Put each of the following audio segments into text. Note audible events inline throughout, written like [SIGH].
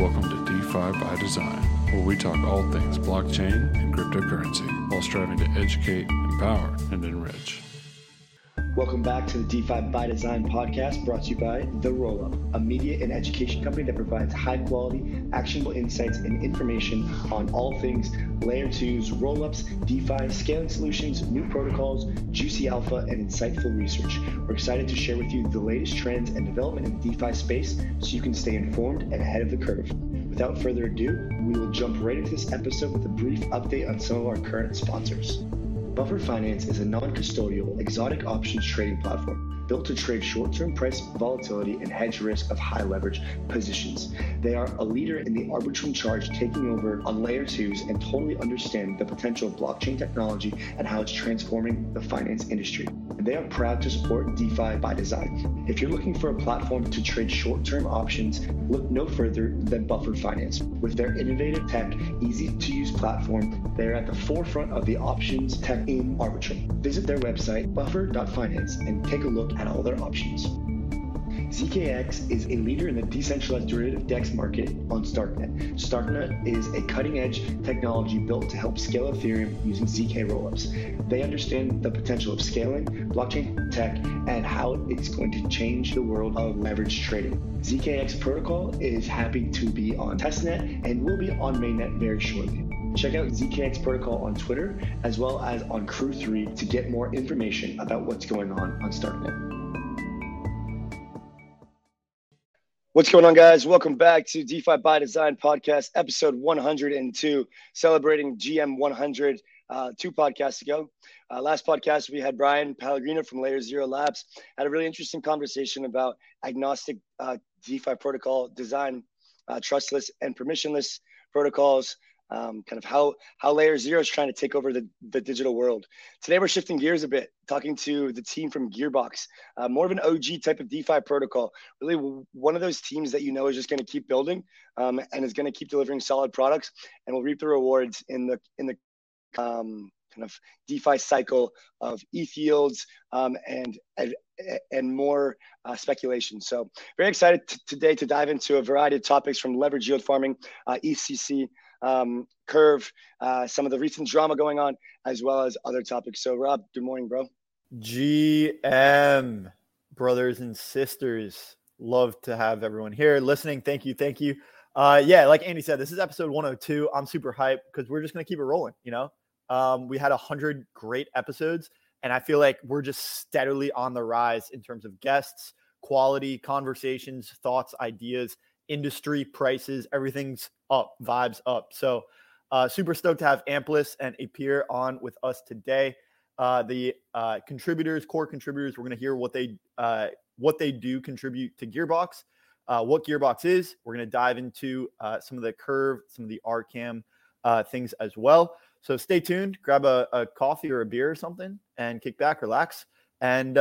Welcome to DeFi by Design, where we talk all things blockchain and cryptocurrency while striving to educate, empower, and enrich. Welcome back to the DeFi by Design podcast brought to you by The Rollup, a media and education company that provides high quality, actionable insights and information on all things layer twos, rollups, DeFi, scaling solutions, new protocols, juicy alpha, and insightful research. We're excited to share with you the latest trends and development in the DeFi space so you can stay informed and ahead of the curve. Without further ado, we will jump right into this episode with a brief update on some of our current sponsors. Buffer Finance is a non custodial exotic options trading platform built to trade short term price volatility and hedge risk of high leverage positions. They are a leader in the arbitrum charge taking over on layer twos and totally understand the potential of blockchain technology and how it's transforming the finance industry. They are proud to support DeFi by design. If you're looking for a platform to trade short term options, look no further than Buffer Finance. With their innovative tech, easy to use platform, they are at the forefront of the options tech in Arbitrum. Visit their website, buffer.finance, and take a look at all their options. ZKX is a leader in the decentralized derivative DEX market on Starknet. Starknet is a cutting edge technology built to help scale Ethereum using ZK rollups. They understand the potential of scaling, blockchain tech, and how it's going to change the world of leverage trading. ZKX protocol is happy to be on testnet and will be on mainnet very shortly. Check out ZKX Protocol on Twitter as well as on Crew3 to get more information about what's going on on Starknet. What's going on, guys? Welcome back to DeFi by Design podcast, episode 102, celebrating GM 100 uh, two podcasts ago. Uh, last podcast, we had Brian Pellegrino from Layer Zero Labs, had a really interesting conversation about agnostic uh, DeFi protocol design, uh, trustless and permissionless protocols, um, kind of how how layer zero is trying to take over the, the digital world today we're shifting gears a bit talking to the team from gearbox uh, more of an og type of defi protocol really one of those teams that you know is just going to keep building um, and is going to keep delivering solid products and will reap the rewards in the in the um, kind of DeFi cycle of ETH yields um, and, and, and more uh, speculation. So very excited today to dive into a variety of topics from leverage yield farming, uh, ETHCC, um, curve, uh, some of the recent drama going on, as well as other topics. So, Rob, good morning, bro. GM, brothers and sisters, love to have everyone here listening. Thank you, thank you. Uh, yeah, like Andy said, this is episode 102. I'm super hyped because we're just gonna keep it rolling. You know, um, we had a hundred great episodes, and I feel like we're just steadily on the rise in terms of guests, quality, conversations, thoughts, ideas, industry, prices. Everything's up, vibes up. So uh, super stoked to have Amplis and Appear on with us today. Uh, the uh, contributors, core contributors, we're going to hear what they uh, what they do contribute to Gearbox, uh, what Gearbox is. We're going to dive into uh, some of the curve, some of the RCAM things as well. So stay tuned, grab a, a, coffee or a beer or something, and kick back, relax, and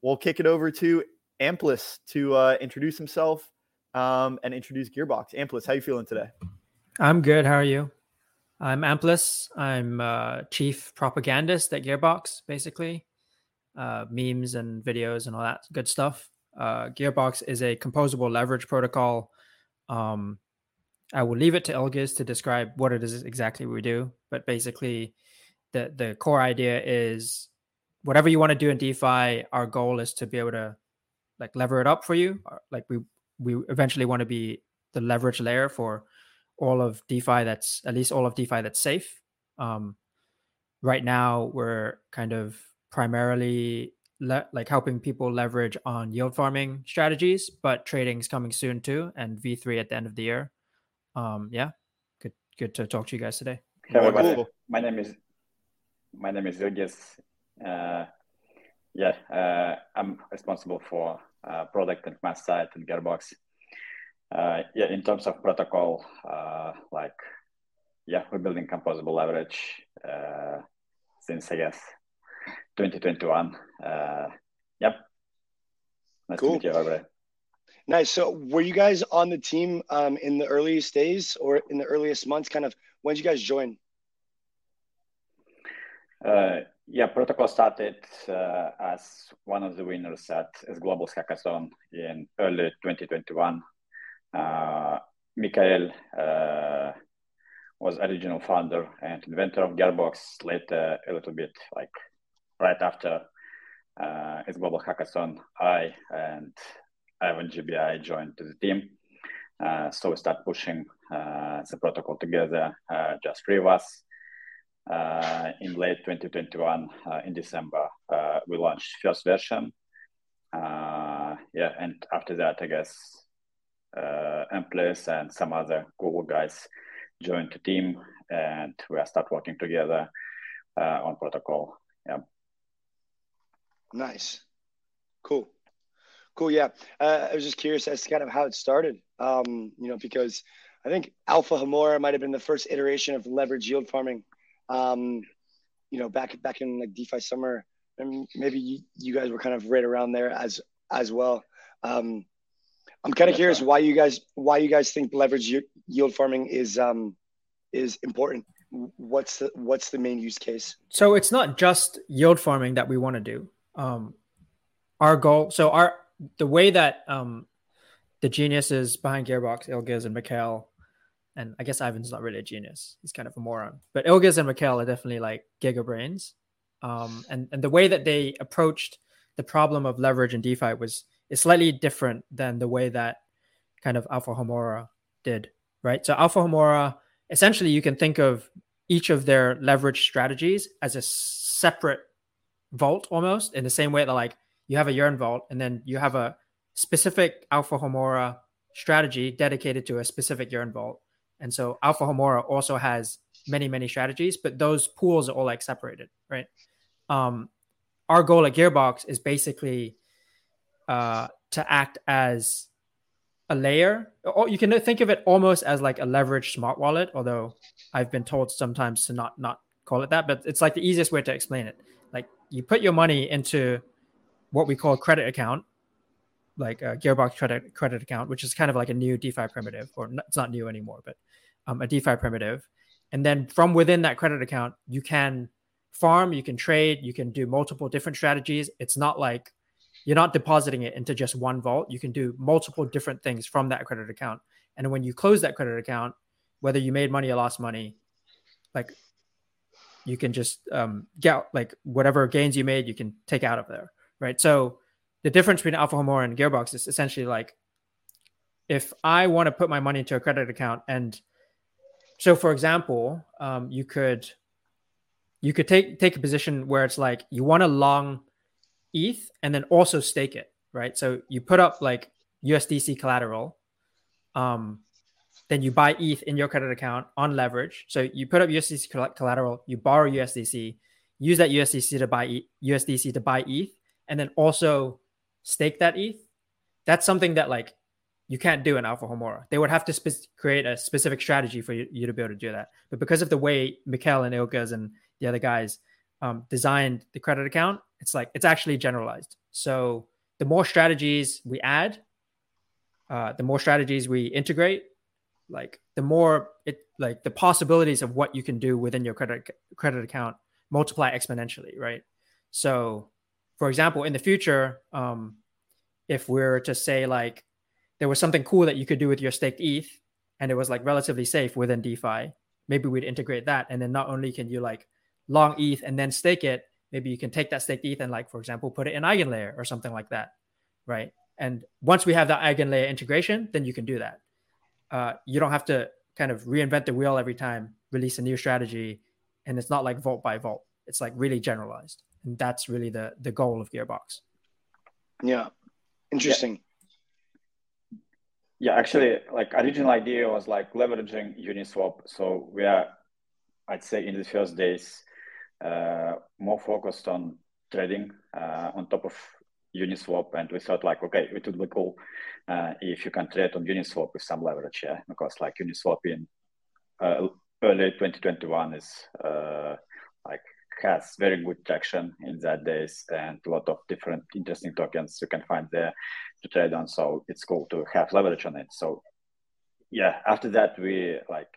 we'll kick it over to Amplis to introduce himself um, and introduce Gearbox. Amplis, how you feeling today? I'm good. How are you? I'm Amplis. I'm uh, chief propagandist at Gearbox, basically. Uh, memes and videos and all that good stuff. Uh, Gearbox is a composable leverage protocol. Um, I will leave it to Ilgiz to describe what it is exactly we do. But basically, the the core idea is whatever you want to do in DeFi, our goal is to be able to like lever it up for you. Like we we eventually want to be the leverage layer for all of DeFi that's at least all of DeFi that's safe. Um, right now, we're kind of primarily le- like helping people leverage on yield farming strategies, but trading is coming soon too, and V3 at the end of the year. Um, yeah, good good to talk to you guys today. Hey everybody, cool. my name is my name is Ilgiz. Uh, yeah, uh, I'm responsible for product and mass side and Gearbox. Uh, yeah, in terms of protocol, uh, like, yeah, we're building composable leverage uh, since, I guess, 2021. Uh, yep. Nice cool. to meet you, everybody. Nice. So, were you guys on the team um, in the earliest days or in the earliest months? Kind of when did you guys join? Uh, yeah, Protocol started uh, as one of the winners at ETHGlobal Hackathon in early 2021. Uh, Mikhail uh, was original founder and inventor of Gearbox. Later, a little bit like right after uh, global hackathon, I and Ivan GBI joined the team. Uh, so we start pushing uh, the protocol together, uh, just three of us. Uh, in late 2021, uh, in December, we launched first version. yeah, and after that, I guess uh, Amplis and some other Google guys joined the team, and we start working together on protocol. Yeah. Nice. Cool. Cool. Yeah. Uh, I was just curious as to kind of how it started. Um, you know, because I think Alpha Homora might have been the first iteration of leverage yield farming. Um, you know, back back in like DeFi summer, and maybe you, you guys were kind of right around there as as well. Um, I'm kind of curious why you guys why you guys think leverage yield farming is um, is important. What's the what's the main use case? So it's not just yield farming that we want to do um, our goal. So our the way that um, the geniuses behind Gearbox, Ilgiz and Mikhail, and I guess Ivan's not really a genius; he's kind of a moron. But Ilgiz and Mikhail are definitely like giga brains. Um, and and the way that they approached the problem of leverage in DeFi was is slightly different than the way that kind of Alpha Homora did, right? So Alpha Homora, essentially, you can think of each of their leverage strategies as a separate vault almost in the same way that like you have a yearn vault and then you have a specific alpha homora strategy dedicated to a specific yearn vault and so alpha homora also has many many strategies but those pools are all like separated right? Um our goal at gearbox is basically uh to act as a layer. Or you can think of it almost as like a leveraged smart wallet although i've been told sometimes to not not call it that but it's like the easiest way to explain it. Like you put your money into what we call credit account, like a Gearbox credit credit account, which is kind of like a new DeFi primitive, or it's not new anymore, but um, a DeFi primitive. And then from within that credit account, you can farm, you can trade, you can do multiple different strategies. It's not like you're not depositing it into just one vault. You can do multiple different things from that credit account. And when you close that credit account, whether you made money or lost money, like you can just um, get like whatever gains you made, you can take out of there, right? So the difference between Alpha Homora and Gearbox is essentially like if I want to put my money into a credit account, and so for example, um, you could you could take take a position where it's like you want to long ETH and then also stake it, right? So you put up like USDC collateral, um, then you buy ETH in your credit account on leverage. So you put up USDC collateral, you borrow USDC, use that USDC to buy e- USDC to buy ETH, and then also stake that ETH. That's something that like you can't do in Alpha Homora. They would have to spe- create a specific strategy for you, you, to be able to do that. But because of the way Mikhail and Ilgiz and the other guys um, designed the credit account, it's like it's actually generalized. So the more strategies we add, uh, the more strategies we integrate, like the more it like the possibilities of what you can do within your credit credit account multiply exponentially right so for example in the future um, if we are to say like there was something cool that you could do with your staked eth and it was like relatively safe within defi maybe we'd integrate that. And then not only can you like long eth and then stake it maybe you can take that staked eth and like for example put it in eigenlayer or something like that right? And once we have that eigenlayer integration then you can do that. Uh, you don't have to kind of reinvent the wheel every time, release a new strategy, and it's not like vault by vault. It's like really generalized, and that's really the the goal of Gearbox. Yeah, interesting. Yeah. yeah, actually, like original idea was like leveraging Uniswap. So we are, I'd say, in the first days, uh, more focused on trading uh, on top of Uniswap, and we thought like, okay, it would be cool uh, if you can trade on Uniswap with some leverage, yeah, because like Uniswap in uh, early 2021 is uh, like has very good traction in that days and a lot of different interesting tokens you can find there to trade on. So it's cool to have leverage on it. So yeah, after that we like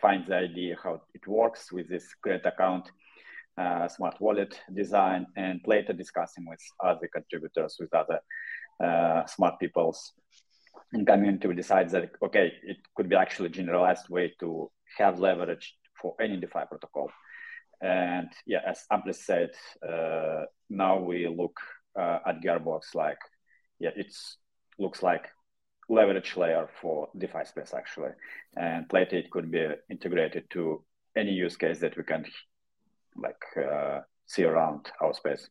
find the idea how it works with this credit account uh, smart wallet design, and later discussing with other contributors, with other uh, smart peoples, and community We decide that okay, it could be actually generalized way to have leverage for any DeFi protocol. And yeah, as Amplis said, uh, now we look uh, at Gearbox like yeah, it's looks like leverage layer for DeFi space actually, and later it could be integrated to any use case that we can like uh, see around our space.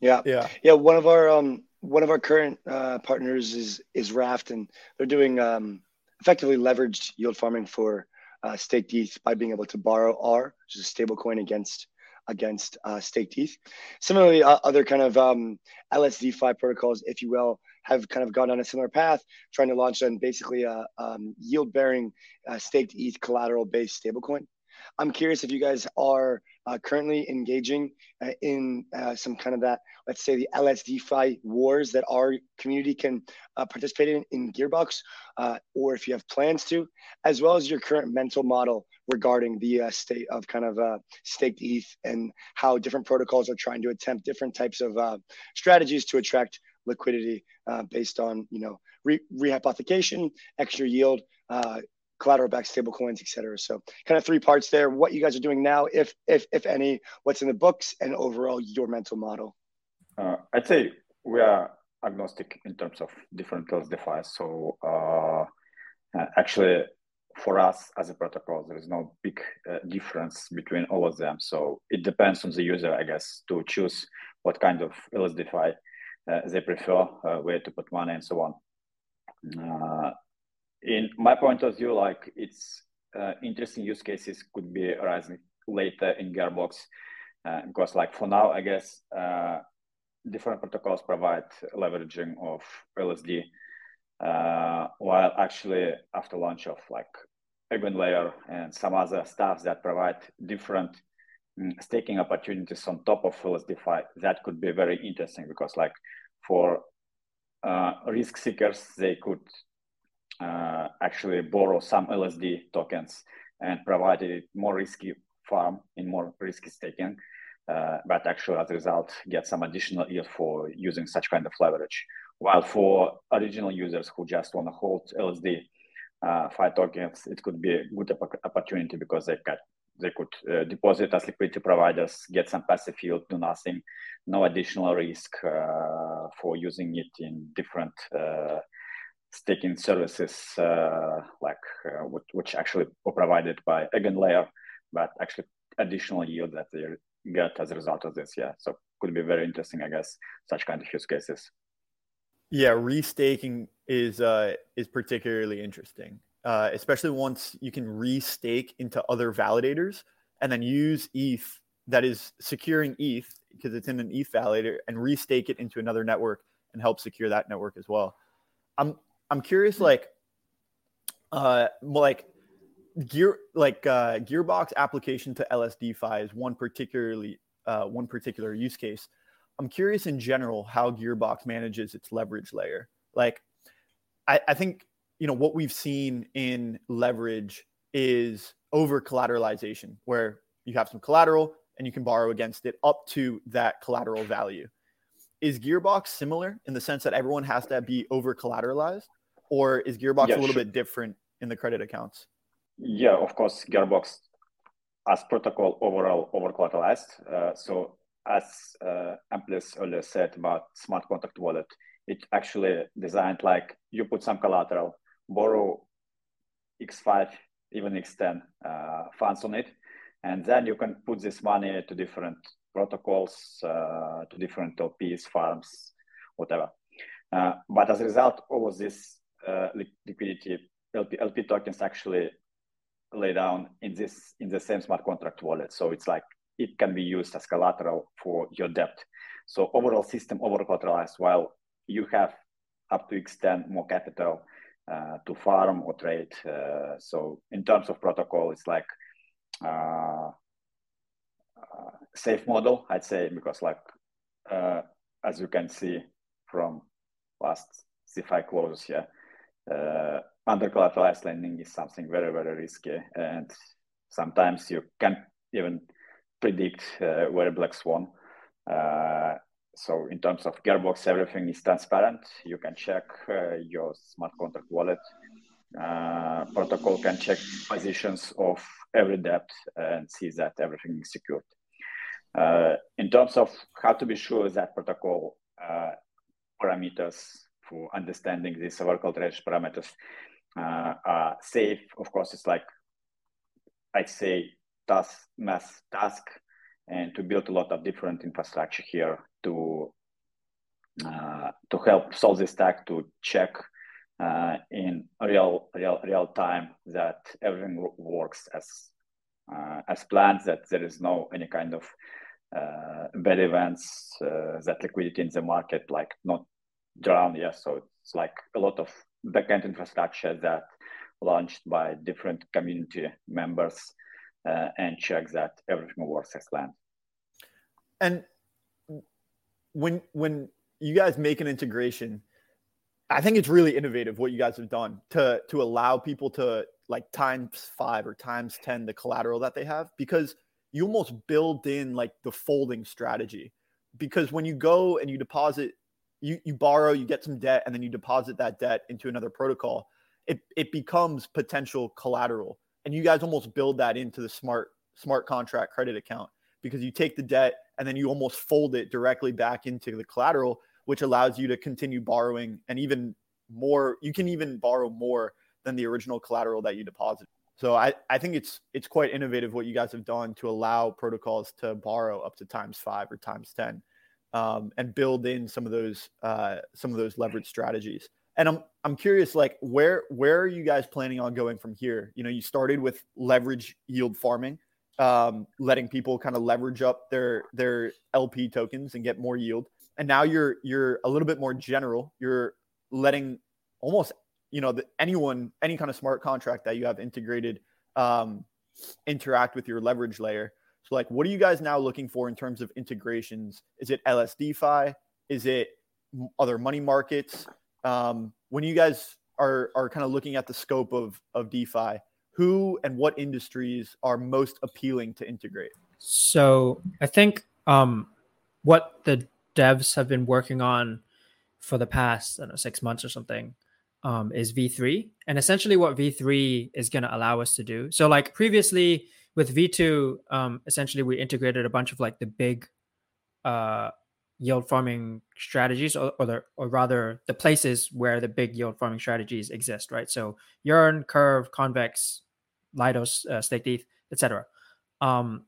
Yeah, yeah, yeah. One of our um, one of our current uh, partners is is Raft, and they're doing um, effectively leveraged yield farming for uh, staked ETH by being able to borrow R, which is a stable coin against against uh, staked ETH. Similarly, uh, other kind of um, LSDFi protocols, if you will, have kind of gone on a similar path, trying to launch on basically a um, yield-bearing uh, staked ETH collateral-based stablecoin. I'm curious if you guys are uh, currently engaging uh, in uh, some kind of that, let's say the LSDFi wars that our community can uh, participate in in Gearbox, uh, or if you have plans to, as well as your current mental model regarding the uh, state of kind of staked ETH and how different protocols are trying to attempt different types of strategies to attract liquidity based on, you know, re- rehypothecation, extra yield, collateral backed stable coins, et cetera. So kind of three parts there, what you guys are doing now, if, if, if any, what's in the books and overall your mental model. Uh, I'd say we are agnostic in terms of different tools DeFi. So uh, actually for us as a protocol, there is no big uh, difference between all of them. So it depends on the user, I guess, to choose what kind of LSDFi uh, they prefer, uh, where to put money and so on. In my point of view, like it's uh, interesting use cases could be arising later in Gearbox uh, because, like for now, I guess uh, different protocols provide leveraging of LSD, uh, while actually after launch of like EigenLayer and some other stuff that provide different mm, staking opportunities on top of LSDFi, that could be very interesting because like for uh, risk seekers, they could uh, actually borrow some LSD tokens and provided it more risky farm in more risky staking, uh, but actually as a result get some additional yield for using such kind of leverage. While for original users who just want to hold LSD uh, five tokens, it could be a good opportunity because they got they could uh, deposit as liquidity providers, get some passive yield, do nothing, no additional risk uh, for using it in different uh, staking services uh, like uh, which actually were provided by EigenLayer, but actually additional yield that they get as a result of this. Yeah, so could be very interesting, I guess, such kind of use cases. Yeah, restaking is uh, is particularly interesting, uh, especially once you can restake into other validators and then use ETH that is securing ETH because it's in an ETH validator and restake it into another network and help secure that network as well. I'm I'm curious, like, uh, like gear, like uh, Gearbox application to LSDFi is one particularly uh, one particular use case. I'm curious in general how Gearbox manages its leverage layer. Like, I, I think you know what we've seen in leverage is over collateralization, where you have some collateral and you can borrow against it up to that collateral value. Is Gearbox similar in the sense that everyone has to be over collateralized, or is Gearbox yeah, a little sure. bit different in the credit accounts? Yeah, of course, Gearbox as protocol overall over collateralized. Uh, so as uh, Amplis earlier said about smart contract wallet, it actually designed like you put some collateral, borrow X5, even X10 uh, funds on it, and then you can put this money to different protocols uh, to different LPs, farms, whatever. Uh, but as a result, all of this uh, liquidity LP, LP tokens actually lay down in this in the same smart contract wallet. So it's like it can be used as collateral for your debt. So overall system over collateralized while you have up to extend more capital uh, to farm or trade. Uh, so in terms of protocol, it's like uh, safe model, I'd say, because like uh, as you can see from last CeFi closes, here, uh, under collateralized lending is something very very risky, and sometimes you can't even predict uh, where black swan. Uh, so in terms of Gearbox, everything is transparent. You can check uh, your smart contract wallet. Uh, protocol can check positions of every debt and see that everything is secured. Uh, in terms of how to be sure that protocol uh, parameters for understanding these vertical authorization parameters uh, are safe, of course, it's like I'd say task mass task and to build a lot of different infrastructure here to uh, to help solve this stack to check uh, in real real real time that everything works as uh, as planned that there is no any kind of uh, bad events uh, that liquidity in the market like not drown yeah. So it's like a lot of backend infrastructure that launched by different community members uh, and check that everything works as planned. And when when you guys make an integration, I think it's really innovative what you guys have done to to allow people to like times five or times 10 the collateral that they have because you almost build in like the folding strategy. Because when you go and you deposit you you borrow you get some debt and then you deposit that debt into another protocol it it becomes potential collateral. And you guys almost build that into the smart smart contract credit account because you take the debt and then you almost fold it directly back into the collateral, which allows you to continue borrowing and even more. You can even borrow more than the original collateral that you deposit. So I, I think it's it's quite innovative what you guys have done to allow protocols to borrow up to times five or times ten, um, and build in some of those uh, some of those leverage strategies. And I'm I'm curious, like where where are you guys planning on going from here? You know, you started with leverage yield farming um, letting people kind of leverage up their their LP tokens and get more yield. And now you're you're a little bit more general. You're letting almost you know the, anyone any kind of smart contract that you have integrated um, interact with your leverage layer. So like, what are you guys now looking for in terms of integrations? Is it LSDFi? Is it other money markets? Um, when you guys are are kind of looking at the scope of of DeFi, who and what industries are most appealing to integrate? So I think um, what the devs have been working on for the past know, six months or something um, is V3. And essentially, what V3 is going to allow us to do. So, like previously with V2, um, essentially we integrated a bunch of like the big uh, yield farming strategies, or or, the, or, rather the places where the big yield farming strategies exist, right? So Yearn, Curve, Convex, Lidos, uh, etc. Um,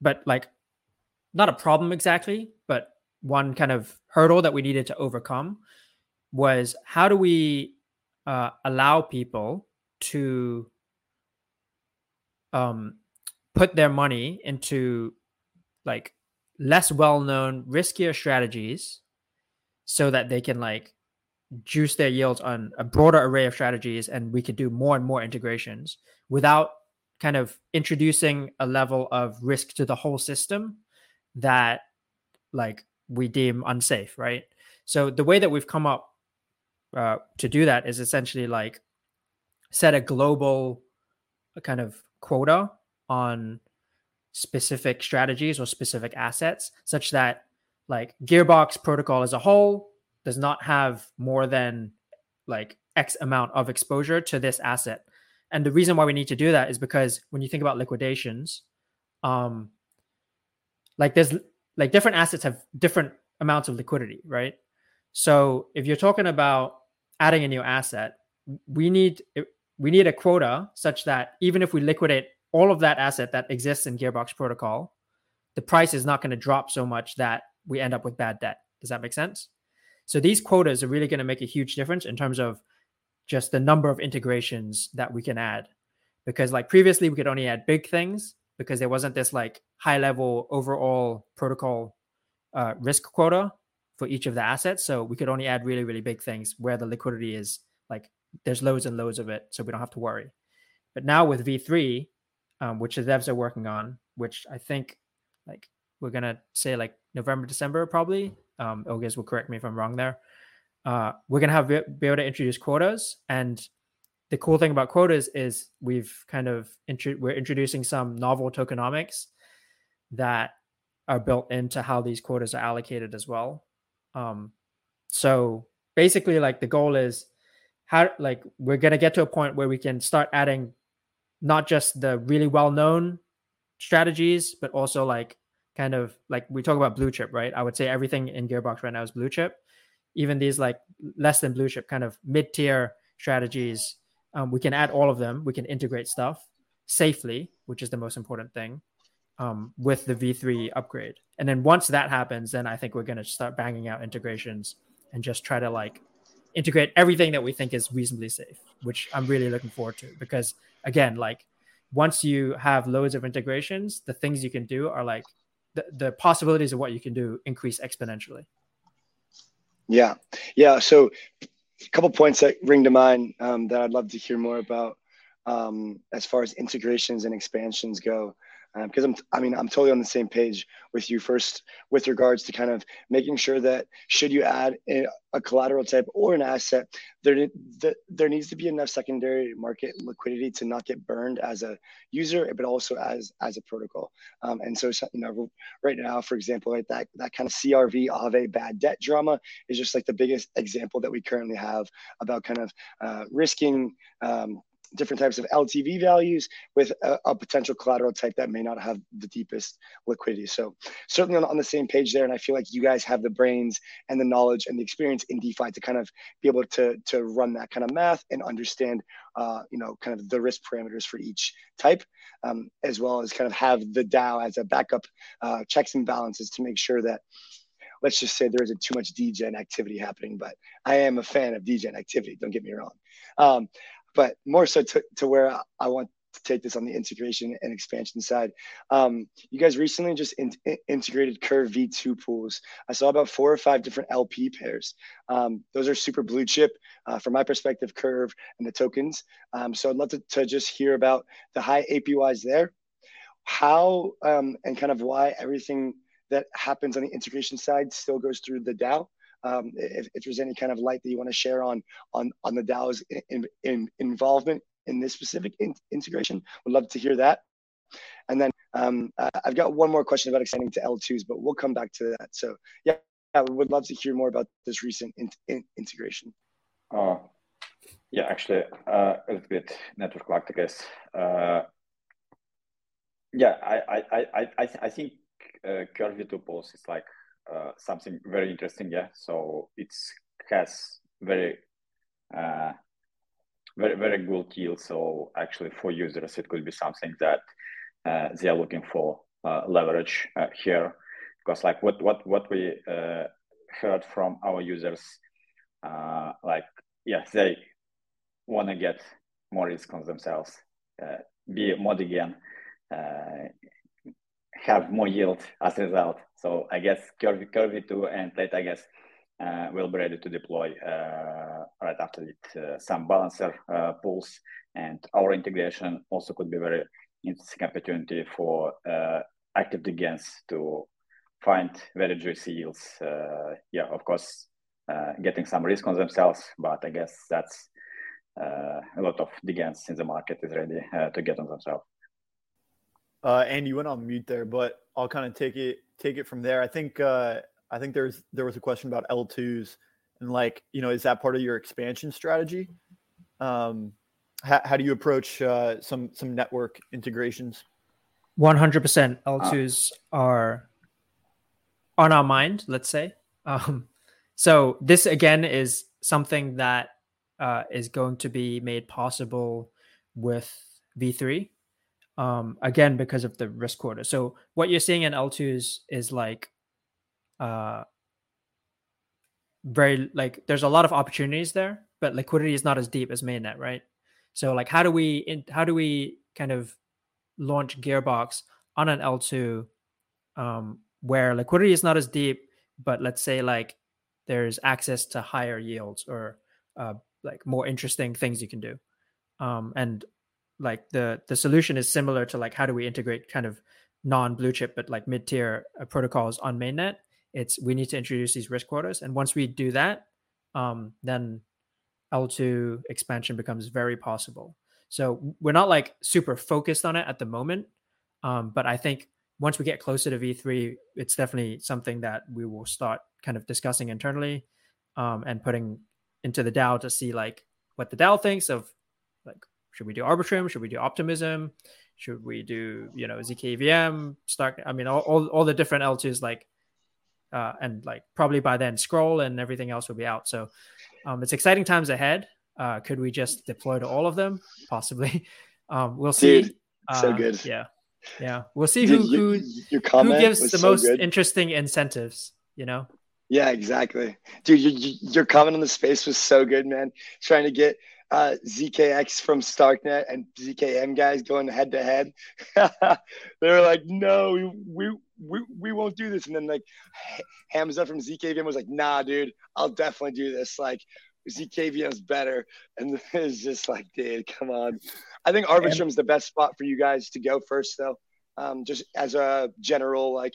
but like, not a problem exactly, but one kind of hurdle that we needed to overcome was how do we uh, allow people to um, put their money into like less well-known, riskier strategies so that they can like juice their yields on a broader array of strategies and we could do more and more integrations without kind of introducing a level of risk to the whole system that like we deem unsafe right so the way that we've come up uh, to do that is essentially like set a global kind of quota on specific strategies or specific assets such that like gearbox protocol as a whole does not have more than like X amount of exposure to this asset. And the reason why we need to do that is because when you think about liquidations, um, like there's like different assets have different amounts of liquidity, right? So if you're talking about adding a new asset, we need we need a quota such that even if we liquidate all of that asset that exists in Gearbox protocol, the price is not going to drop so much that we end up with bad debt. Does that make sense? So these quotas are really going to make a huge difference in terms of just the number of integrations that we can add. Because like previously we could only add big things because there wasn't this like high level overall protocol uh, risk quota for each of the assets. So we could only add really, really big things where the liquidity is like there's loads and loads of it. So we don't have to worry. But now with V3, um, which the devs are working on, which I think like we're gonna say like November, December probably um, Ilgiz will correct me if I'm wrong there. Uh, we're gonna have be able to introduce quotas, and the cool thing about quotas is we've kind of we're introducing some novel tokenomics that are built into how these quotas are allocated as well. Um, so basically, like the goal is how like we're gonna get to a point where we can start adding not just the really well known strategies, but also like kind of like we talk about blue chip, right? I would say everything in Gearbox right now is blue chip. Even these like less than blue chip kind of mid tier strategies, um, we can add all of them. We can integrate stuff safely, which is the most important thing, um, with the V3 upgrade. And then once that happens, then I think we're going to start banging out integrations and just try to like integrate everything that we think is reasonably safe, which I'm really looking forward to because again, like once you have loads of integrations, the things you can do are like the, the possibilities of what you can do increase exponentially. Yeah. Yeah. So couple points that ring to mind um, that I'd love to hear more about um, as far as integrations and expansions go because um, I'm, I mean, I'm totally on the same page with you first with regards to kind of making sure that should you add a, a collateral type or an asset, there, the, there needs to be enough secondary market liquidity to not get burned as a user, but also as as a protocol. Um, and so, you know, right now, for example, like that that kind of CRV Aave bad debt drama is just like the biggest example that we currently have about kind of uh, risking um, different types of LTV values with a, a, potential collateral type that may not have the deepest liquidity. So certainly on, on, the same page there. And I feel like you guys have the brains and the knowledge and the experience in DeFi to kind of be able to, to run that kind of math and understand, uh, you know, kind of the risk parameters for each type, um, as well as kind of have the DAO as a backup uh, checks and balances to make sure that let's just say there isn't too much degen activity happening, but I am a fan of degen activity. Don't get me wrong. Um, but more so to, to where I want to take this on the integration and expansion side. Um, you guys recently just in, in, integrated Curve V2 pools. I saw about four or five different LP pairs. Um, those are super blue chip uh, from my perspective, Curve and the tokens. Um, so I'd love to, to just hear about the high APYs there, how um, and kind of why everything that happens on the integration side still goes through the DAO um, if, if, there's any kind of light that you want to share on on on the DAO's in, in involvement in this specific in, integration, would love to hear that. And then um, uh, I've got one more question about extending to L2s, but we'll come back to that. So yeah, yeah we would love to hear more about this recent in, in, integration. Uh, yeah, actually, uh, a little bit network lag, I guess. Uh, yeah, I I I I, I think uh, Curve V2 Pulse is like uh, something very interesting. Yeah, so it has very uh, very very good yield. So actually, for users, it could be something that uh, they are looking for uh, leverage uh, here, because like what what what we heard from our users, like yeah, they want to get more risk on themselves, be more again have more yield as a result. So I guess Curvy, Curve V2 and Plate, I guess, uh, will be ready to deploy uh, right after it. Uh, some balancer uh, pools and our integration also could be very interesting opportunity for uh, active degens to find very juicy yields. Yeah, of course, getting some risk on themselves, but I guess that's a lot of degens in the market is ready to get on themselves. Uh, and you went on mute there, but I'll kind of take it take it from there. I think uh, I think there's there was a question about L2s and like you know is that part of your expansion strategy? Um, how, how do you approach uh, some some network integrations? One hundred percent L2s are on our mind. Let's say. [LAUGHS] Um, so this again is something that uh, is going to be made possible with V3 um, again because of the risk quota. So what you're seeing in L2s is like uh, very like there's a lot of opportunities there, but liquidity is not as deep as mainnet, right? So like how do we in, how do we kind of launch Gearbox on an L2 um, where liquidity is not as deep, but let's say like there's access to higher yields or uh, like more interesting things you can do. Um, and like the the solution is similar to like how do we integrate kind of non blue chip but like mid tier uh, protocols on mainnet. It's we need to introduce these risk quotas, and once we do that, um, then L2 expansion becomes very possible. So we're not like super focused on it at the moment, um, but I think once we get closer to V3, it's definitely something that we will start kind of discussing internally um, and putting into the DAO to see like what the DAO thinks of like should we do Arbitrum, should we do Optimism, should we do you know zkVM, start I mean all, all, all the different L2s like uh, and like probably by then scroll and everything else will be out. So um, it's exciting times ahead. Uh, could we just deploy to all of them? Possibly. [LAUGHS] Um, we'll see. Dude, so uh, good. Yeah. Yeah, we'll see who who, who gives the so most good. interesting incentives. You know. Yeah, exactly, dude. Your, your comment on the space was so good, man. Trying to get uh, ZKX from Starknet and ZKM guys going head to head. they were like, "No, we, we we won't do this." And then like Hamza from ZKVM was like, "Nah, dude, I'll definitely do this." Like ZKVM's better, and [LAUGHS] it's just like, dude, come on. I think Arbitrum's the best spot for you guys to go first, though. Um, just as a general, like,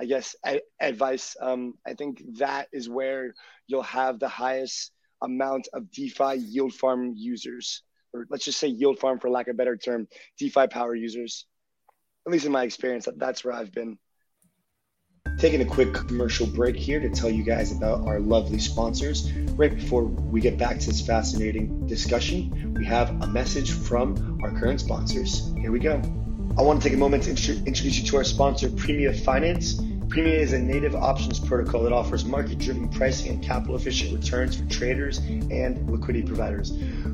I guess advice. Um, I think that is where you'll have the highest amount of DeFi yield farm users, or let's just say yield farm for lack of a better term, DeFi power users. At least in my experience, that's where I've been. Taking a quick commercial break here to tell you guys about our lovely sponsors. Right before we get back to this fascinating discussion, we have a message from our current sponsors. Here we go. I want to take a moment to introduce you to our sponsor, Premia Finance. Premia is a native options protocol that offers market driven pricing and capital efficient returns for traders and liquidity providers.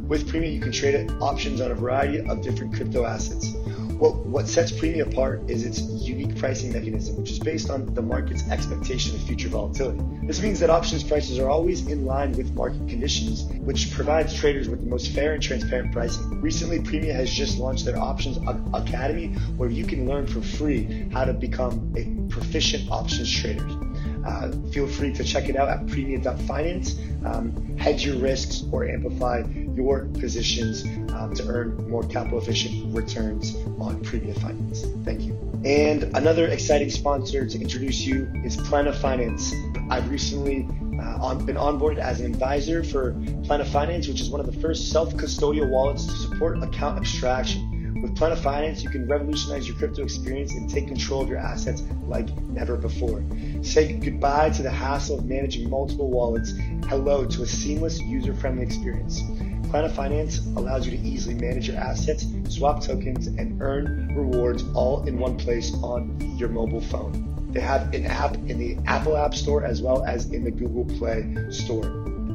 With Premia, you can trade options on a variety of different crypto assets. What, what sets Premia apart is its unique pricing mechanism, which is based on the market's expectation of future volatility. This means that options prices are always in line with market conditions, which provides traders with the most fair and transparent pricing. Recently, Premia has just launched their Options Academy, where you can learn for free how to become a proficient options traders. Uh, feel free to check it out at premia.finance. Um, hedge your risks or amplify your positions um, to earn more capital efficient returns on Premia Finance. Thank you. And another exciting sponsor to introduce you is Plena Finance. I've recently uh, on, been onboarded as an advisor for Plena Finance, which is one of the first self custodial wallets to support account abstraction. With Plena Finance, you can revolutionize your crypto experience and take control of your assets like never before. Say goodbye to the hassle of managing multiple wallets. Hello to a seamless, user friendly experience. Plena Finance allows you to easily manage your assets, swap tokens, and earn rewards all in one place on your mobile phone. They have an app in the Apple App Store as well as in the Google Play Store.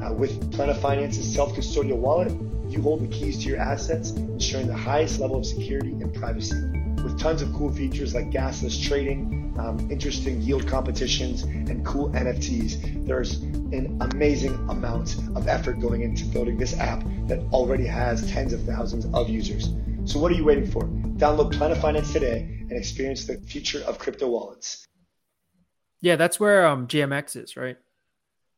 Uh, with Plena Finance's self custodial wallet, you hold the keys to your assets, ensuring the highest level of security and privacy. With tons of cool features like gasless trading, um, interesting yield competitions, and cool NFTs, there's an amazing amount of effort going into building this app that already has tens of thousands of users. So what are you waiting for? Download Plena Finance today and experience the future of crypto wallets. Yeah, that's where um, GMX is, right?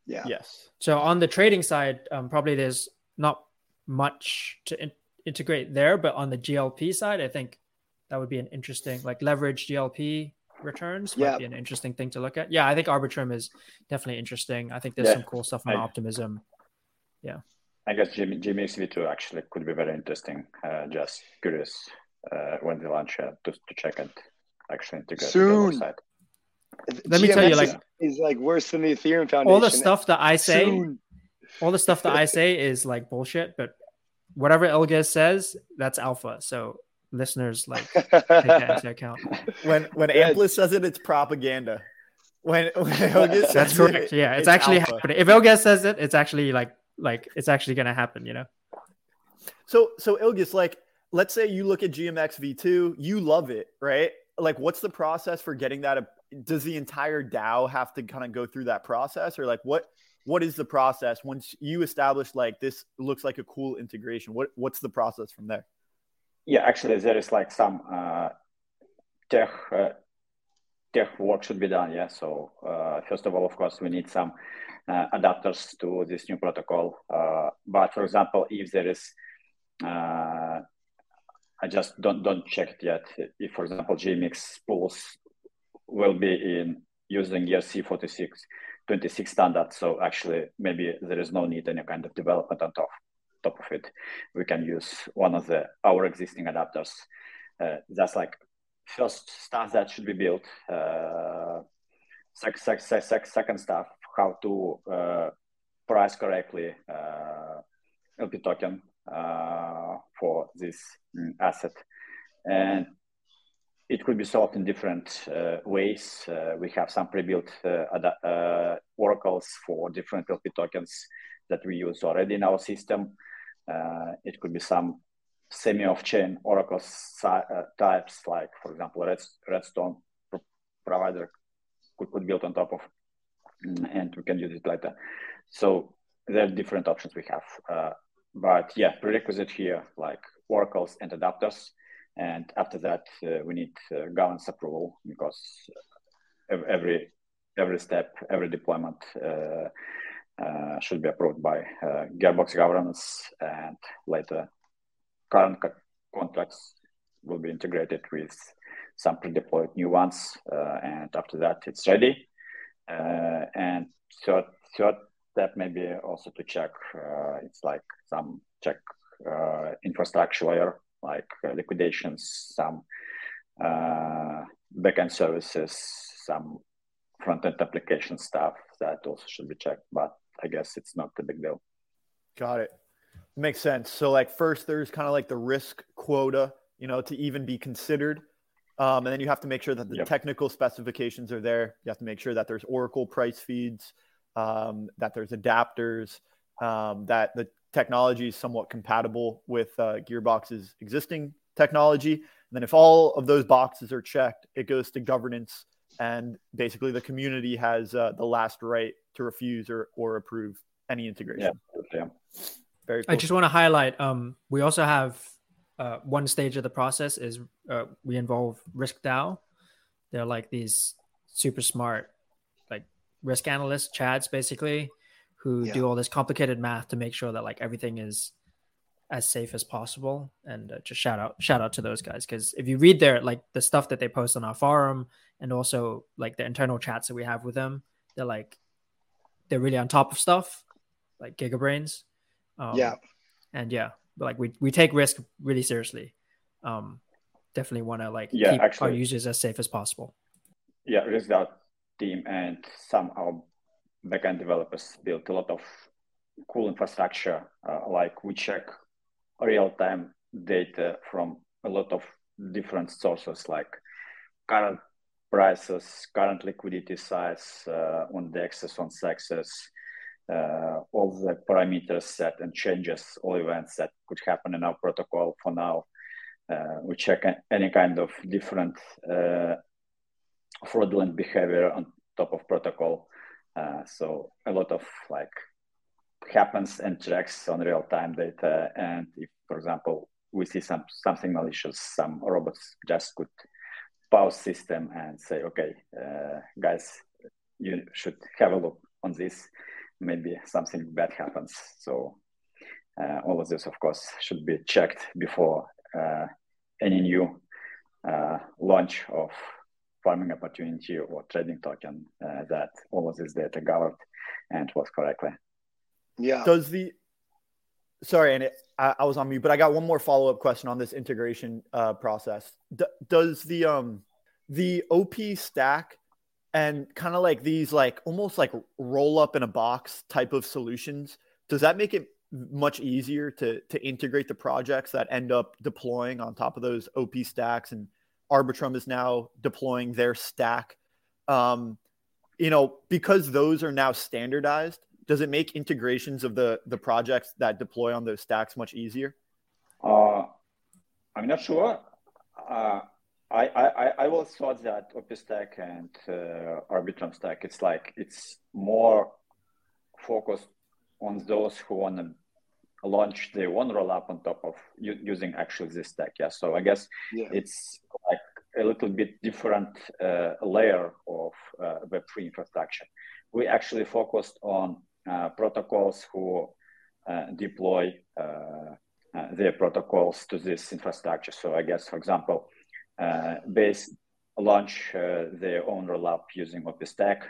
Yeah. Yes. So on the trading side, um, probably there's not much to in- integrate there, but on the GLP side, I think that would be an interesting, like leverage GLP returns might be an interesting thing to look at. Yeah, I think Arbitrum is definitely interesting. I think there's yeah. some cool stuff on I, Optimism. Yeah. I guess Jimmy, GMX V2 actually could be very interesting. Uh, just curious uh, when they launch it to, to check it actually integrate soon. Let me tell you, like, is like worse than the Ethereum Foundation. All the stuff that I say, soon all the stuff that I say is like bullshit, but whatever Ilgiz says, that's alpha. So listeners like take that [LAUGHS] into account. When when Amplis says it, it's propaganda. When, when Ilgiz that's correct. It, yeah, it's, it's actually alpha. happening. If Ilgiz says it, it's actually like like it's actually gonna happen. You know. So so Ilgiz, like let's say you look at GMX V2, you love it, right? Like, what's the process for getting that? Does the entire DAO have to kind of go through that process, or like what? What is the process once you establish like this looks like a cool integration what what's the process from there? Yeah actually there is like some uh, tech uh, tech work should be done yeah. So uh, first of all of course we need some uh, adapters to this new protocol. Uh, but for example if there is uh, i just don't don't check it yet. If for example gmx pools will be in using erc46 26 standard. So actually, maybe there is no need any kind of development on top top of it. We can use one of the our existing adapters. Uh, that's like first stuff that should be built. Uh, sec, sec, sec, second stuff, how to uh, price correctly uh, LP token uh, for this mm, asset. And it could be solved in different uh, ways. Uh, we have some pre-built uh, oracles for different LP tokens that we use already in our system. it could be some semi-off-chain oracle types, like for example, Red, Redstone provider could put built on top of, mm, and we can use it later. So there are different options we have. Uh, but yeah, prerequisite here like oracles and adapters. And after that, uh, we need uh, governance approval because every every step, every deployment uh, uh, should be approved by uh, Gearbox governance, and later current co- contracts will be integrated with some pre-deployed new ones, and after that, it's ready. and third third step maybe also to check it's like some check infrastructure layer like uh, liquidations, some uh, backend services, some front end application stuff that also should be checked. But I guess it's not a big deal. Got it. Makes sense. So, like, first, there's kind of like the risk quota, you know, to even be considered. Um, and then you have to make sure that the yep. technical specifications are there. You have to make sure that there's Oracle price feeds, um, that there's adapters, um, that the technology is somewhat compatible with uh, Gearbox's existing technology. And then if all of those boxes are checked, it goes to governance, and basically the community has uh, the last right to refuse or, or approve any integration. Yeah. yeah. Very. Cool. I just want to highlight. Um, we also have uh, one stage of the process is uh, we involve Risk DAO. They're like these super smart, like risk analysts, chads, basically who yeah. do all this complicated math to make sure that like everything is as safe as possible. And uh, just shout out shout out to those guys because if you read their like the stuff that they post on our forum and also like the internal chats that we have with them they're like they're really on top of stuff like gigabrains. Um, yeah. and yeah like we, we take risk really seriously. Um definitely want to like yeah, keep actually, our users as safe as possible. Yeah Risk DAO team and some our backend developers built a lot of cool infrastructure. Uh, like we check real-time data from a lot of different sources, like current prices, current liquidity size uh, on DEXs, on CEXs, uh, all the parameters set and changes, all events that could happen in our protocol for now. Uh, we check any kind of different uh, fraudulent behavior on top of protocol. Uh, so a lot of like happens and tracks on real time data. And if, for example, we see some something malicious, some robots just could pause system and say, okay, uh, guys, you should have a look on this. Maybe something bad happens. So uh, all of this, of course, should be checked before uh, any new uh, launch of farming opportunity or trading token uh, that all of this data gathered and was correctly. Yeah. Does the sorry, and it, I, I, was on mute, but I got one more follow up question on this integration uh, process. D- does the um the OP stack and kind of like these like almost like roll up in a box type of solutions does that make it much easier to to integrate the projects that end up deploying on top of those op stacks and Arbitrum is now deploying their stack. Um, you know, because those are now standardized, does it make integrations of the the projects that deploy on those stacks much easier? Uh, I'm not sure. Uh, I, I I will thought that OP-Stack and uh, Arbitrum stack it's like it's more focused on those who want to launch their own rollup on top of using actually this stack. Yeah, so I guess yeah. it's like a little bit different uh, layer of uh, Web3 infrastructure. We actually focused on uh, protocols who uh, deploy uh, uh, their protocols to this infrastructure. So I guess, for example, Base launch their own rollup using OP-Stack.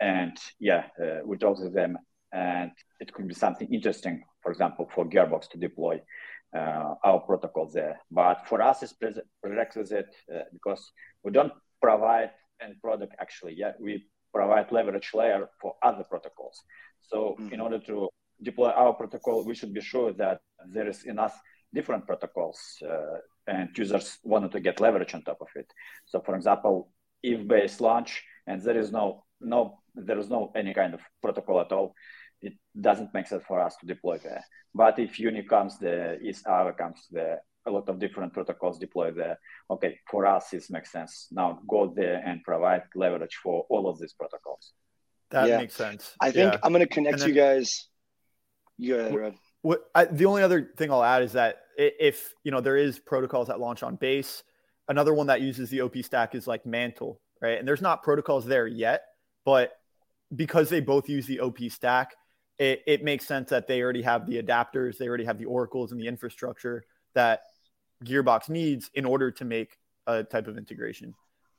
and yeah, we talked to them and it could be something interesting, for example, for Gearbox to deploy uh, our protocol there. But for us, it's prerequisite uh, because we don't provide end product actually yet. We provide leverage layer for other protocols. So mm-hmm. in order to deploy our protocol, we should be sure that there is enough different protocols uh, and users wanted to get leverage on top of it. So for example, if base launch and there is no no there is no any kind of protocol at all, it doesn't make sense for us to deploy there. But if Uni comes there, ETH comes there, a lot of different protocols deploy there. Okay, for us, it makes sense. Now go there and provide leverage for all of these protocols. That yeah. makes sense. I think yeah. I'm going to connect then, you guys. You go ahead, What, I, the only other thing I'll add is that if you know there is protocols that launch on base, another one that uses the OP stack is like Mantle, right? And there's not protocols there yet, but because they both use the OP stack, it, it makes sense that they already have the adapters, they already have the oracles and the infrastructure that Gearbox needs in order to make a type of integration.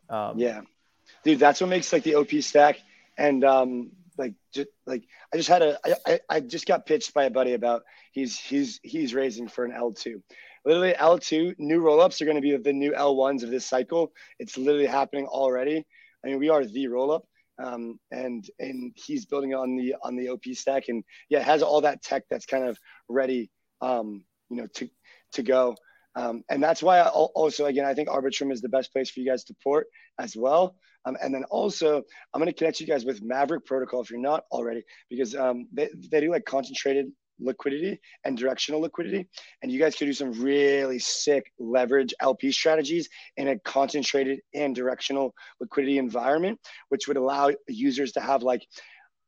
Um, yeah, dude, that's what makes like the OP stack and um, like just like I just had a I, I just got pitched by a buddy about he's he's he's raising for an L2. Literally L2 new rollups are going to be the new L1s of this cycle. It's literally happening already. I mean, we are the rollup. Um, and and he's building on the on the OP stack and yeah, has all that tech that's kind of ready um, you know to to go. Um, and that's why I also, again, I think Arbitrum is the best place for you guys to port as well. Um, and then also, I'm going to connect you guys with Maverick Protocol if you're not already, because um, they, they do like concentrated liquidity and directional liquidity. And you guys could do some really sick leverage LP strategies in a concentrated and directional liquidity environment, which would allow users to have like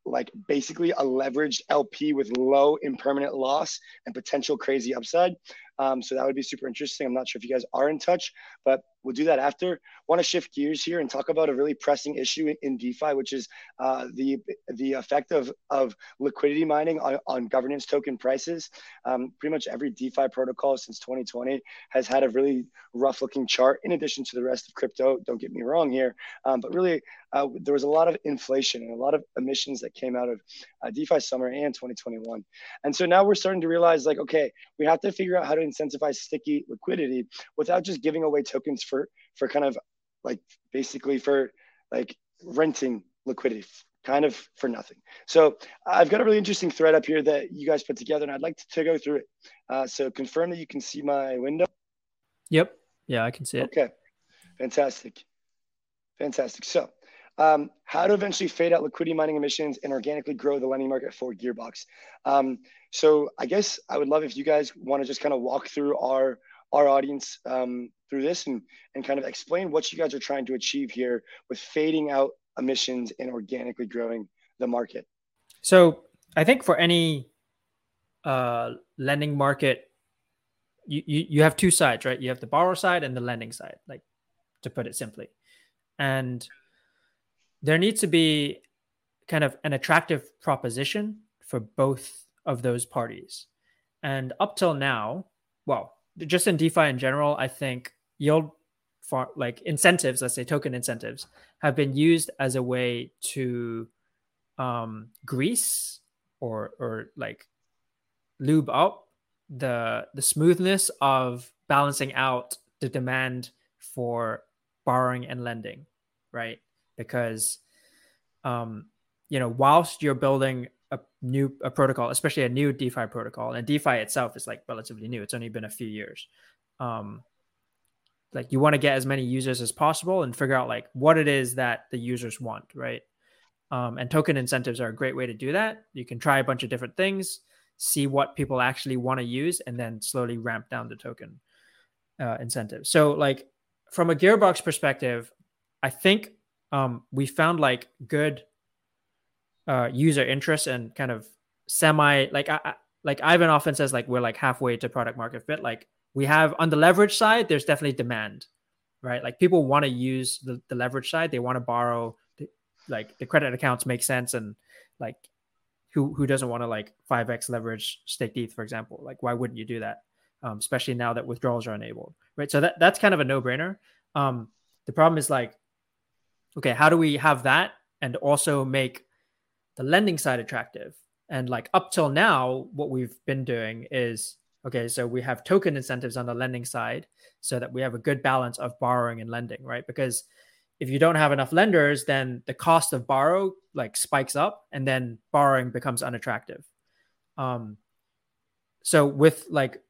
like basically a leveraged LP with low impermanent loss and potential crazy upside. Um, so that would be super interesting. I'm not sure if you guys are in touch, but we'll do that after. Want to shift gears here and talk about a really pressing issue in, DeFi, which is uh, the the effect of of liquidity mining on, on governance token prices. Um, pretty much every DeFi protocol since 2020 has had a really rough looking chart. In addition to the rest of crypto, don't get me wrong here, um, but really uh, there was a lot of inflation and a lot of emissions that came out of uh, DeFi summer and 2021. And so now we're starting to realize like, okay, we have to figure out how to incentivize sticky liquidity without just giving away tokens for for kind of like basically for like renting liquidity kind of for nothing. So I've got a really interesting thread up here that you guys put together, and I'd like to, go through it. Uh, so confirm that you can see my window. Yep. Yeah, I can see it. Okay. Fantastic. Fantastic. So um, how to eventually fade out liquidity mining emissions and organically grow the lending market for Gearbox. Um, so I guess I would love if you guys want to just kind of walk through our our audience um, through this and and kind of explain what you guys are trying to achieve here with fading out emissions and organically growing the market. So I think for any uh, lending market, you, you you have two sides, right? You have the borrower side and the lending side, like to put it simply, and there needs to be kind of an attractive proposition for both of those parties. And up till now, well, just in DeFi in general, I think yield like incentives, let's say token incentives, have been used as a way to um, grease or or like lube up the the smoothness of balancing out the demand for borrowing and lending, right? because um, you know whilst you're building new a protocol especially a new defi protocol and defi itself is like relatively new. It's only been a few years. Um, like you want to get as many users as possible and figure out like what it is that the users want right? Um, and token incentives are a great way to do that. You can try a bunch of different things see what people actually want to use and then slowly ramp down the token uh, incentives so like from a gearbox perspective i think um, we found like good uh, user interest and kind of semi like I, like Ivan often says like we're like halfway to product market fit. Like we have on the leverage side, there's definitely demand, right? Like people want to use the, the leverage side, they want to borrow, like the credit accounts make sense, and like who who doesn't want to like five x leverage stake ETH, for example? Like why wouldn't you do that? Um, especially now that withdrawals are enabled, right? So that that's kind of a no brainer. Um, the problem is like okay, how do we have that and also make the lending side attractive? And like up till now, what we've been doing is Okay, so we have token incentives on the lending side so that we have a good balance of borrowing and lending, right? Because if you don't have enough lenders, then the cost of borrow like spikes up and then borrowing becomes unattractive. Um, so with like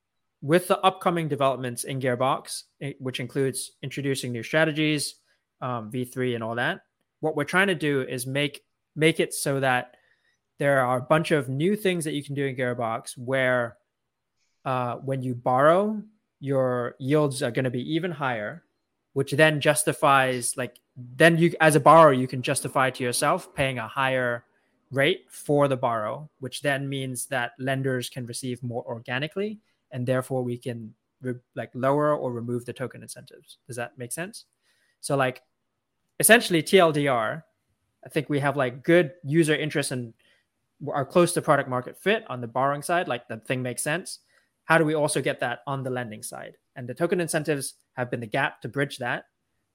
with the upcoming developments in Gearbox, which includes introducing new strategies, um, V3 and all that, what we're trying to do is make make it so that there are a bunch of new things that you can do in Gearbox where uh, when you borrow, your yields are going to be even higher, which then justifies like then you as a borrower you can justify to yourself paying a higher rate for the borrow, which then means that lenders can receive more organically, and therefore we can re- like lower or remove the token incentives. Does that make sense? So like essentially TLDR, I think we have like good user interest and are close to product market fit on the borrowing side. Like the thing makes sense. How do we also get that on the lending side? And the token incentives have been the gap to bridge that.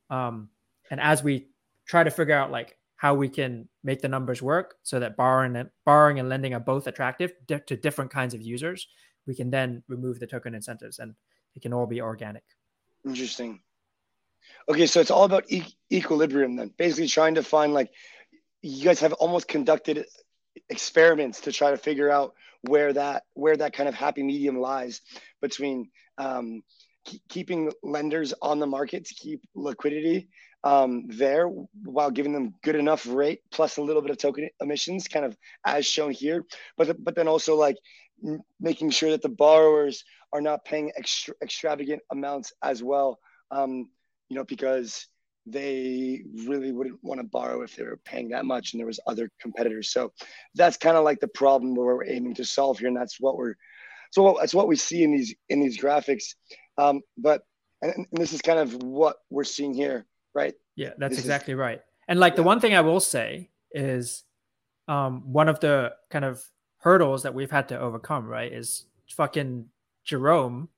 Um, and as we try to figure out like how we can make the numbers work so that borrowing and borrowing and lending are both attractive to different kinds of users, we can then remove the token incentives and it can all be organic. Interesting. Okay, so it's all about e- equilibrium then. Basically, trying to find like you guys have almost conducted experiments to try to figure out where that where that kind of happy medium lies between um, keeping lenders on the market to keep liquidity um, there while giving them good enough rate plus a little bit of token emissions, kind of as shown here. But but then also like making sure that the borrowers are not paying extra, extravagant amounts as well. Um, you know, because they really wouldn't want to borrow if they were paying that much and there was other competitors. So that's kind of like the problem where we're aiming to solve here, and that's what we're so that's what we see in these in these graphics. Um, but and, and this is kind of what we're seeing here right? Yeah, that's this exactly is, right. And like yeah. the one thing I will say is um, one of the kind of hurdles that we've had to overcome, right, is fucking Jerome,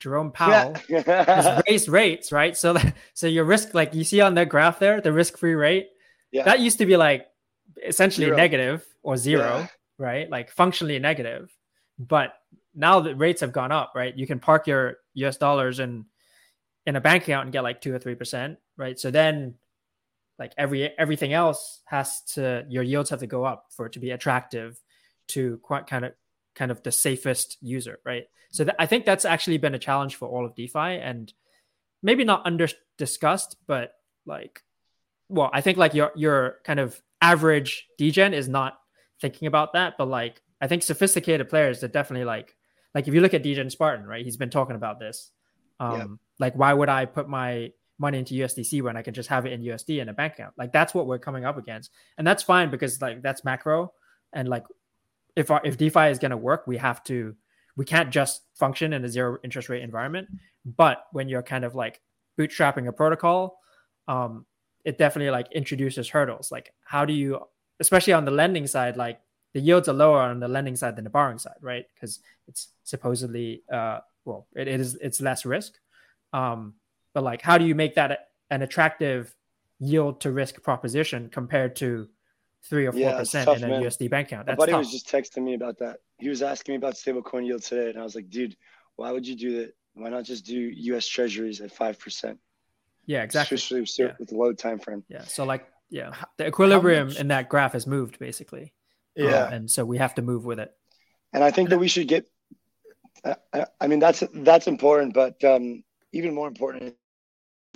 Jerome Powell yeah. has [LAUGHS] raised rates, right? So [LAUGHS] so your risk, like you see on the graph there, the risk-free rate, yeah. that used to be like essentially zero. negative or zero, yeah. right? Like functionally negative. But now the rates have gone up, right? You can park your US dollars in in a bank account and get like two or three percent right? So then like every everything else has to your yields have to go up for it to be attractive to quite kind of kind of the safest user, right? So th- I think that's actually been a challenge for all of DeFi and maybe not under discussed, but like, well, I think like your your kind of average degen is not thinking about that, but like I think sophisticated players are definitely like like if you look at degen Spartan, right? He's been talking about this. Um, yeah. like why would I put my money into USDC when I can just have it in USD in a bank account. Like that's what we're coming up against, and that's fine because like that's macro, and like if our, if DeFi is going to work, we have to we can't just function in a zero interest rate environment. But when you're kind of like bootstrapping a protocol, um, it definitely like introduces hurdles. Like how do you, especially on the lending side, like the yields are lower on the lending side than the borrowing side, right? Because it's supposedly uh, well, it, it is it's less risk. Um, but like how do you make that an attractive yield to risk proposition compared to three or four yeah, percent in a man. USD bank account? That's My buddy tough. was just texting me about that. He was asking me about stablecoin yield today, and I was like, dude, why would you do that? Why not just do US Treasuries at five percent? Yeah, exactly. Especially yeah. with the low time frame. Yeah. So like, yeah, the equilibrium in that graph has moved basically. Yeah. Um, and so we have to move with it. And I think that we should get. I, I mean, that's that's important, but um, even more important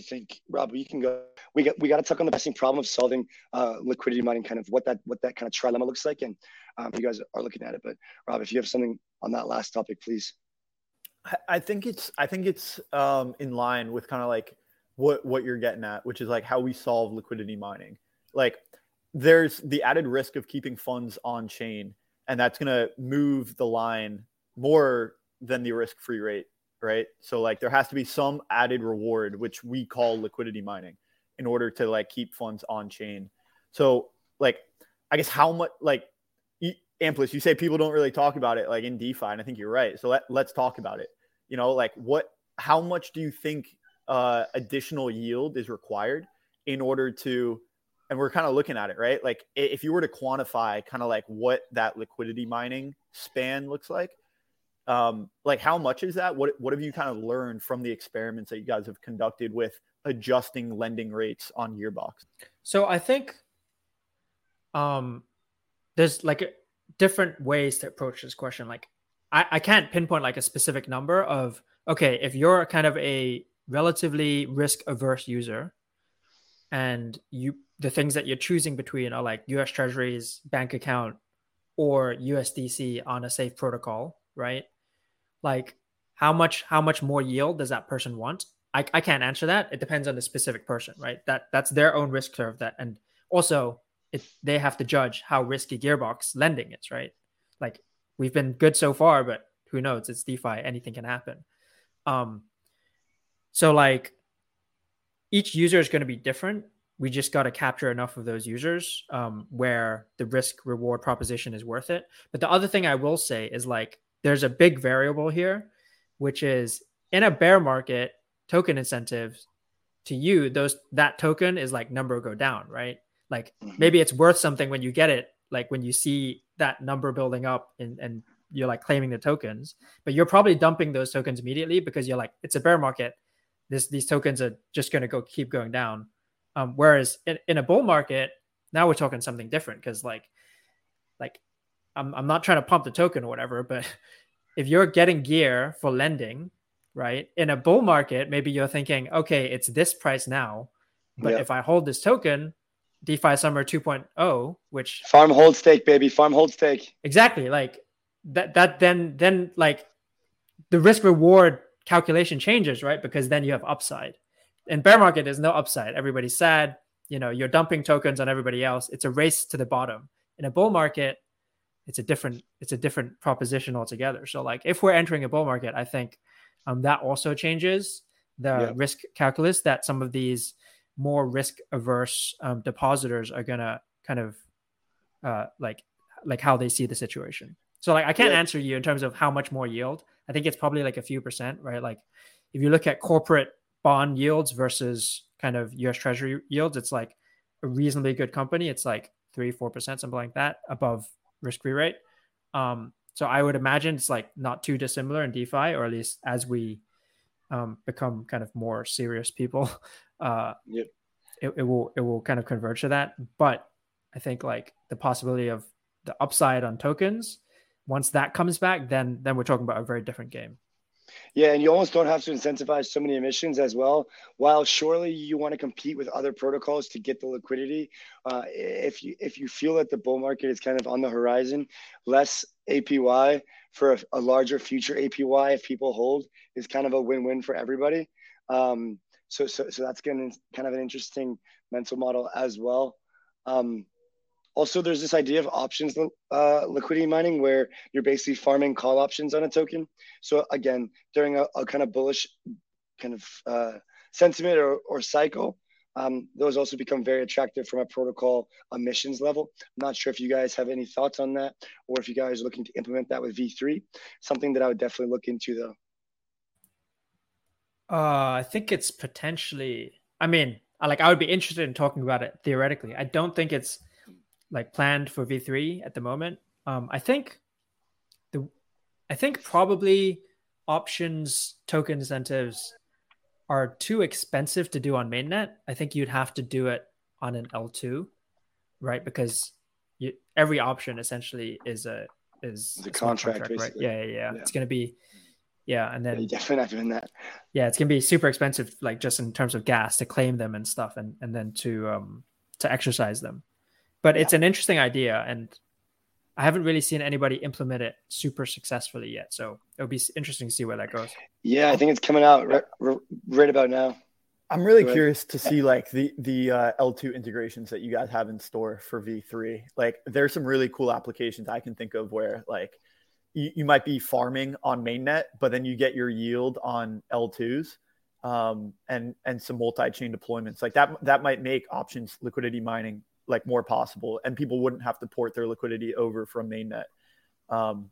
Think Rob, you can go. We got we got to talk on the pressing problem of solving uh, liquidity mining, kind of what that what that kind of trilemma looks like, and um, you guys are looking at it. But Rob, if you have something on that last topic, please. I think it's I think it's um, in line with kind of like what what you're getting at, which is like how we solve liquidity mining. Like there's the added risk of keeping funds on chain, and that's going to move the line more than the risk free rate right? So like there has to be some added reward, which we call liquidity mining, in order to like keep funds on chain. So like I guess how much like Amplus, you say people don't really talk about it like in DeFi, and I think you're right. So let, let's talk about it. You know, like what how much do you think uh, additional yield is required in order to and we're kind of looking at it right like if you were to quantify kind of like what that liquidity mining span looks like Um, like how much is that? What what have you kind of learned from the experiments that you guys have conducted with adjusting lending rates on Gearbox? So I think um there's like different ways to approach this question. Like I, I can't pinpoint like a specific number of okay, if you're kind of a relatively risk averse user and you the things that you're choosing between are like US Treasuries, bank account, or USDC on a safe protocol, right? Like how much how much more yield does that person want? I, I can't answer that. It depends on the specific person, right? That that's their own risk curve that and also if they have to judge how risky gearbox lending is, right? Like we've been good so far, but who knows? It's DeFi, anything can happen. Um so like each user is going to be different we just got to capture enough of those users um, where the risk reward proposition is worth it. But the other thing I will say is like there's a big variable here, which is in a bear market, token incentives to you, those that token is like number go down, right? Like mm-hmm. maybe it's worth something when you get it, like when you see that number building up and, and you're like claiming the tokens, but you're probably dumping those tokens immediately because you're like, it's a bear market. This these tokens are just gonna go keep going down um, whereas in, in a bull market, now we're talking something different because like, like I'm, I'm not trying to pump the token or whatever, but if you're getting gear for lending, right? In a bull market, maybe you're thinking, okay, it's this price now, but if I hold this token, DeFi Summer 2.0, which farm hold stake, baby, farm hold stake. Exactly. Like that, that then, then like the risk reward calculation changes, right? Because then you have upside in bear market, there's no upside. Everybody's sad. You know, you're dumping tokens on everybody else. It's a race to the bottom. In a bull market, it's a different it's a different proposition altogether. So like if we're entering a bull market, I think um, that also changes the yeah. risk calculus that some of these more risk averse um, depositors are gonna kind of uh, like like how they see the situation. So like I can't yeah. answer you in terms of how much more yield. I think it's probably like a few percent, right? Like if you look at corporate bond yields versus kind of US Treasury yields, it's like a reasonably good company. It's like three, four percent, something like that, above risk-free rate. Um, so I would imagine it's like not too dissimilar in DeFi, or at least as we um, become kind of more serious people, [LAUGHS] uh, yep. it, it will it will kind of converge to that. But I think like the possibility of the upside on tokens, once that comes back, then then we're talking about a very different game. Yeah, and you almost don't have to incentivize so many emissions as well. While surely you want to compete with other protocols to get the liquidity, uh, if you if you feel that the bull market is kind of on the horizon, less APY for a, a larger future APY if people hold is kind of a win-win for everybody. Um, so, so so that's kind of an interesting mental model as well. Um, also, there's this idea of options uh, liquidity mining where you're basically farming call options on a token. So again, during a, a kind of bullish kind of uh, sentiment or, or cycle, um, those also become very attractive from a protocol emissions level. I'm not sure if you guys have any thoughts on that or if you guys are looking to implement that with V3. Something that I would definitely look into though. Uh, I think it's potentially, I mean, like I would be interested in talking about it theoretically. I don't think it's like planned for V3 at the moment. Um, I think the I think probably options token incentives are too expensive to do on mainnet. I think you'd have to do it on an L2, right? Because you, every option essentially is a is the contract, contract right? Yeah, yeah, yeah, yeah, It's gonna be yeah, and then yeah, definitely not doing that. Yeah, it's gonna be super expensive, like just in terms of gas to claim them and stuff, and and then to um to exercise them but yeah. it's an interesting idea and I haven't really seen anybody implement it super successfully yet. So it'll be interesting to see where that goes. Yeah, I think it's coming out right, right about now. I'm really curious to see like the the uh, L2 integrations that you guys have in store for V3. Like there's some really cool applications I can think of where like you, you might be farming on mainnet, but then you get your yield on L2s um, and and some multi-chain deployments. Like that that might make options liquidity mining like more possible and people wouldn't have to port their liquidity over from mainnet um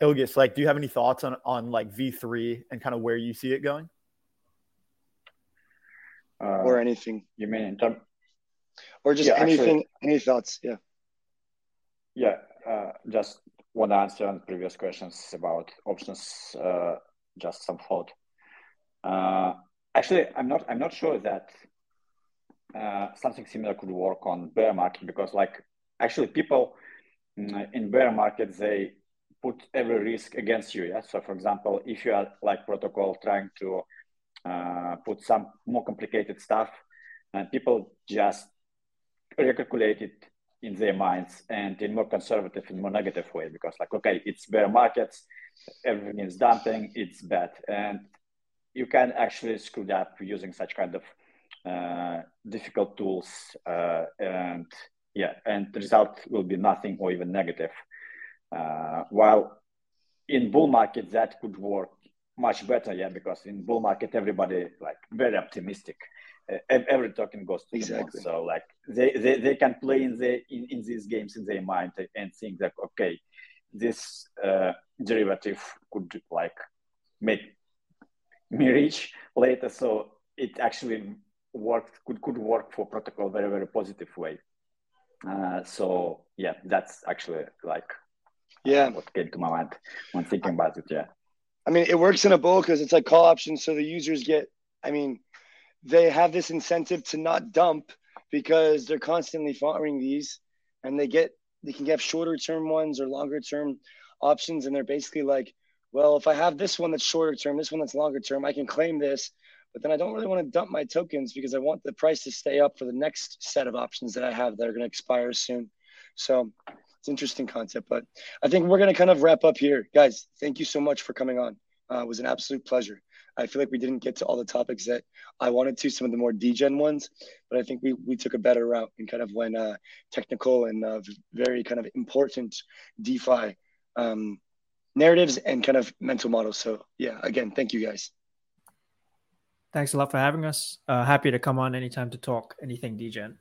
ilgis like do you have any thoughts on on like v3 and kind of where you see it going uh, or anything you mean in term or just yeah, anything actually, any thoughts yeah yeah uh, just want to answer on previous questions about options. Uh, just some thought. Uh, actually, I'm not. I'm not sure that uh, something similar could work on bear market because, like, actually, people mm, in bear market they put every risk against you. Yeah. So, for example, if you are like protocol trying to uh, put some more complicated stuff, and people just recalculate it in their minds and in more conservative and more negative way because like okay it's bear markets everything is dumping it's bad and you can actually screw up using such kind of difficult tools uh, and yeah and the result will be nothing or even negative. Uh, while in bull market that could work much better yeah because in bull market everybody like very optimistic. Every token goes to exactly. so like they, they they can play in the in, in these games in their mind and think that okay this uh, derivative could like make me rich later. So it actually worked could could work for protocol very very positive way. Uh, so yeah that's actually like yeah. what came to my mind when thinking about it yeah. I mean it works in a bull because it's like call options so the users get i mean they have this incentive to not dump because they're constantly following these and they get they can get shorter term ones or longer term options and they're basically like well if i have this one that's shorter term this one that's longer term i can claim this but then i don't really want to dump my tokens because i want the price to stay up for the next set of options that i have that are going to expire soon so it's an interesting concept but i think we're going to kind of wrap up here guys thank you so much for coming on uh, it was an absolute pleasure I feel like we didn't get to all the topics that I wanted to, some of the more degen ones, but I think we, we took a better route and kind of went uh, technical and uh, very kind of important DeFi um, narratives and kind of mental models. So yeah, again, thank you guys. Thanks a lot for having us. Uh, happy to come on anytime to talk anything degen,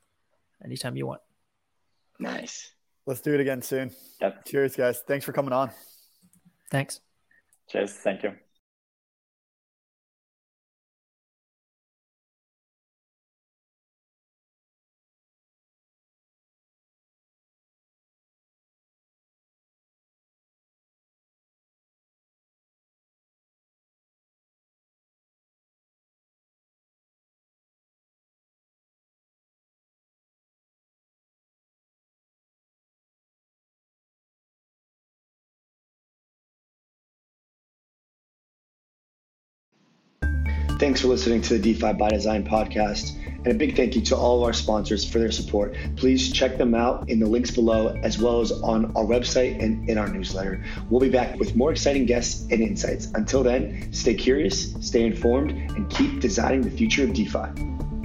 anytime you want. Nice. Let's do it again soon. Yep. Cheers, guys. Thanks for coming on. Thanks. Cheers. Thank you. Thanks for listening to the DeFi by Design podcast. And a big thank you to all of our sponsors for their support. Please check them out in the links below, as well as on our website and in our newsletter. We'll be back with more exciting guests and insights. Until then, stay curious, stay informed, and keep designing the future of DeFi.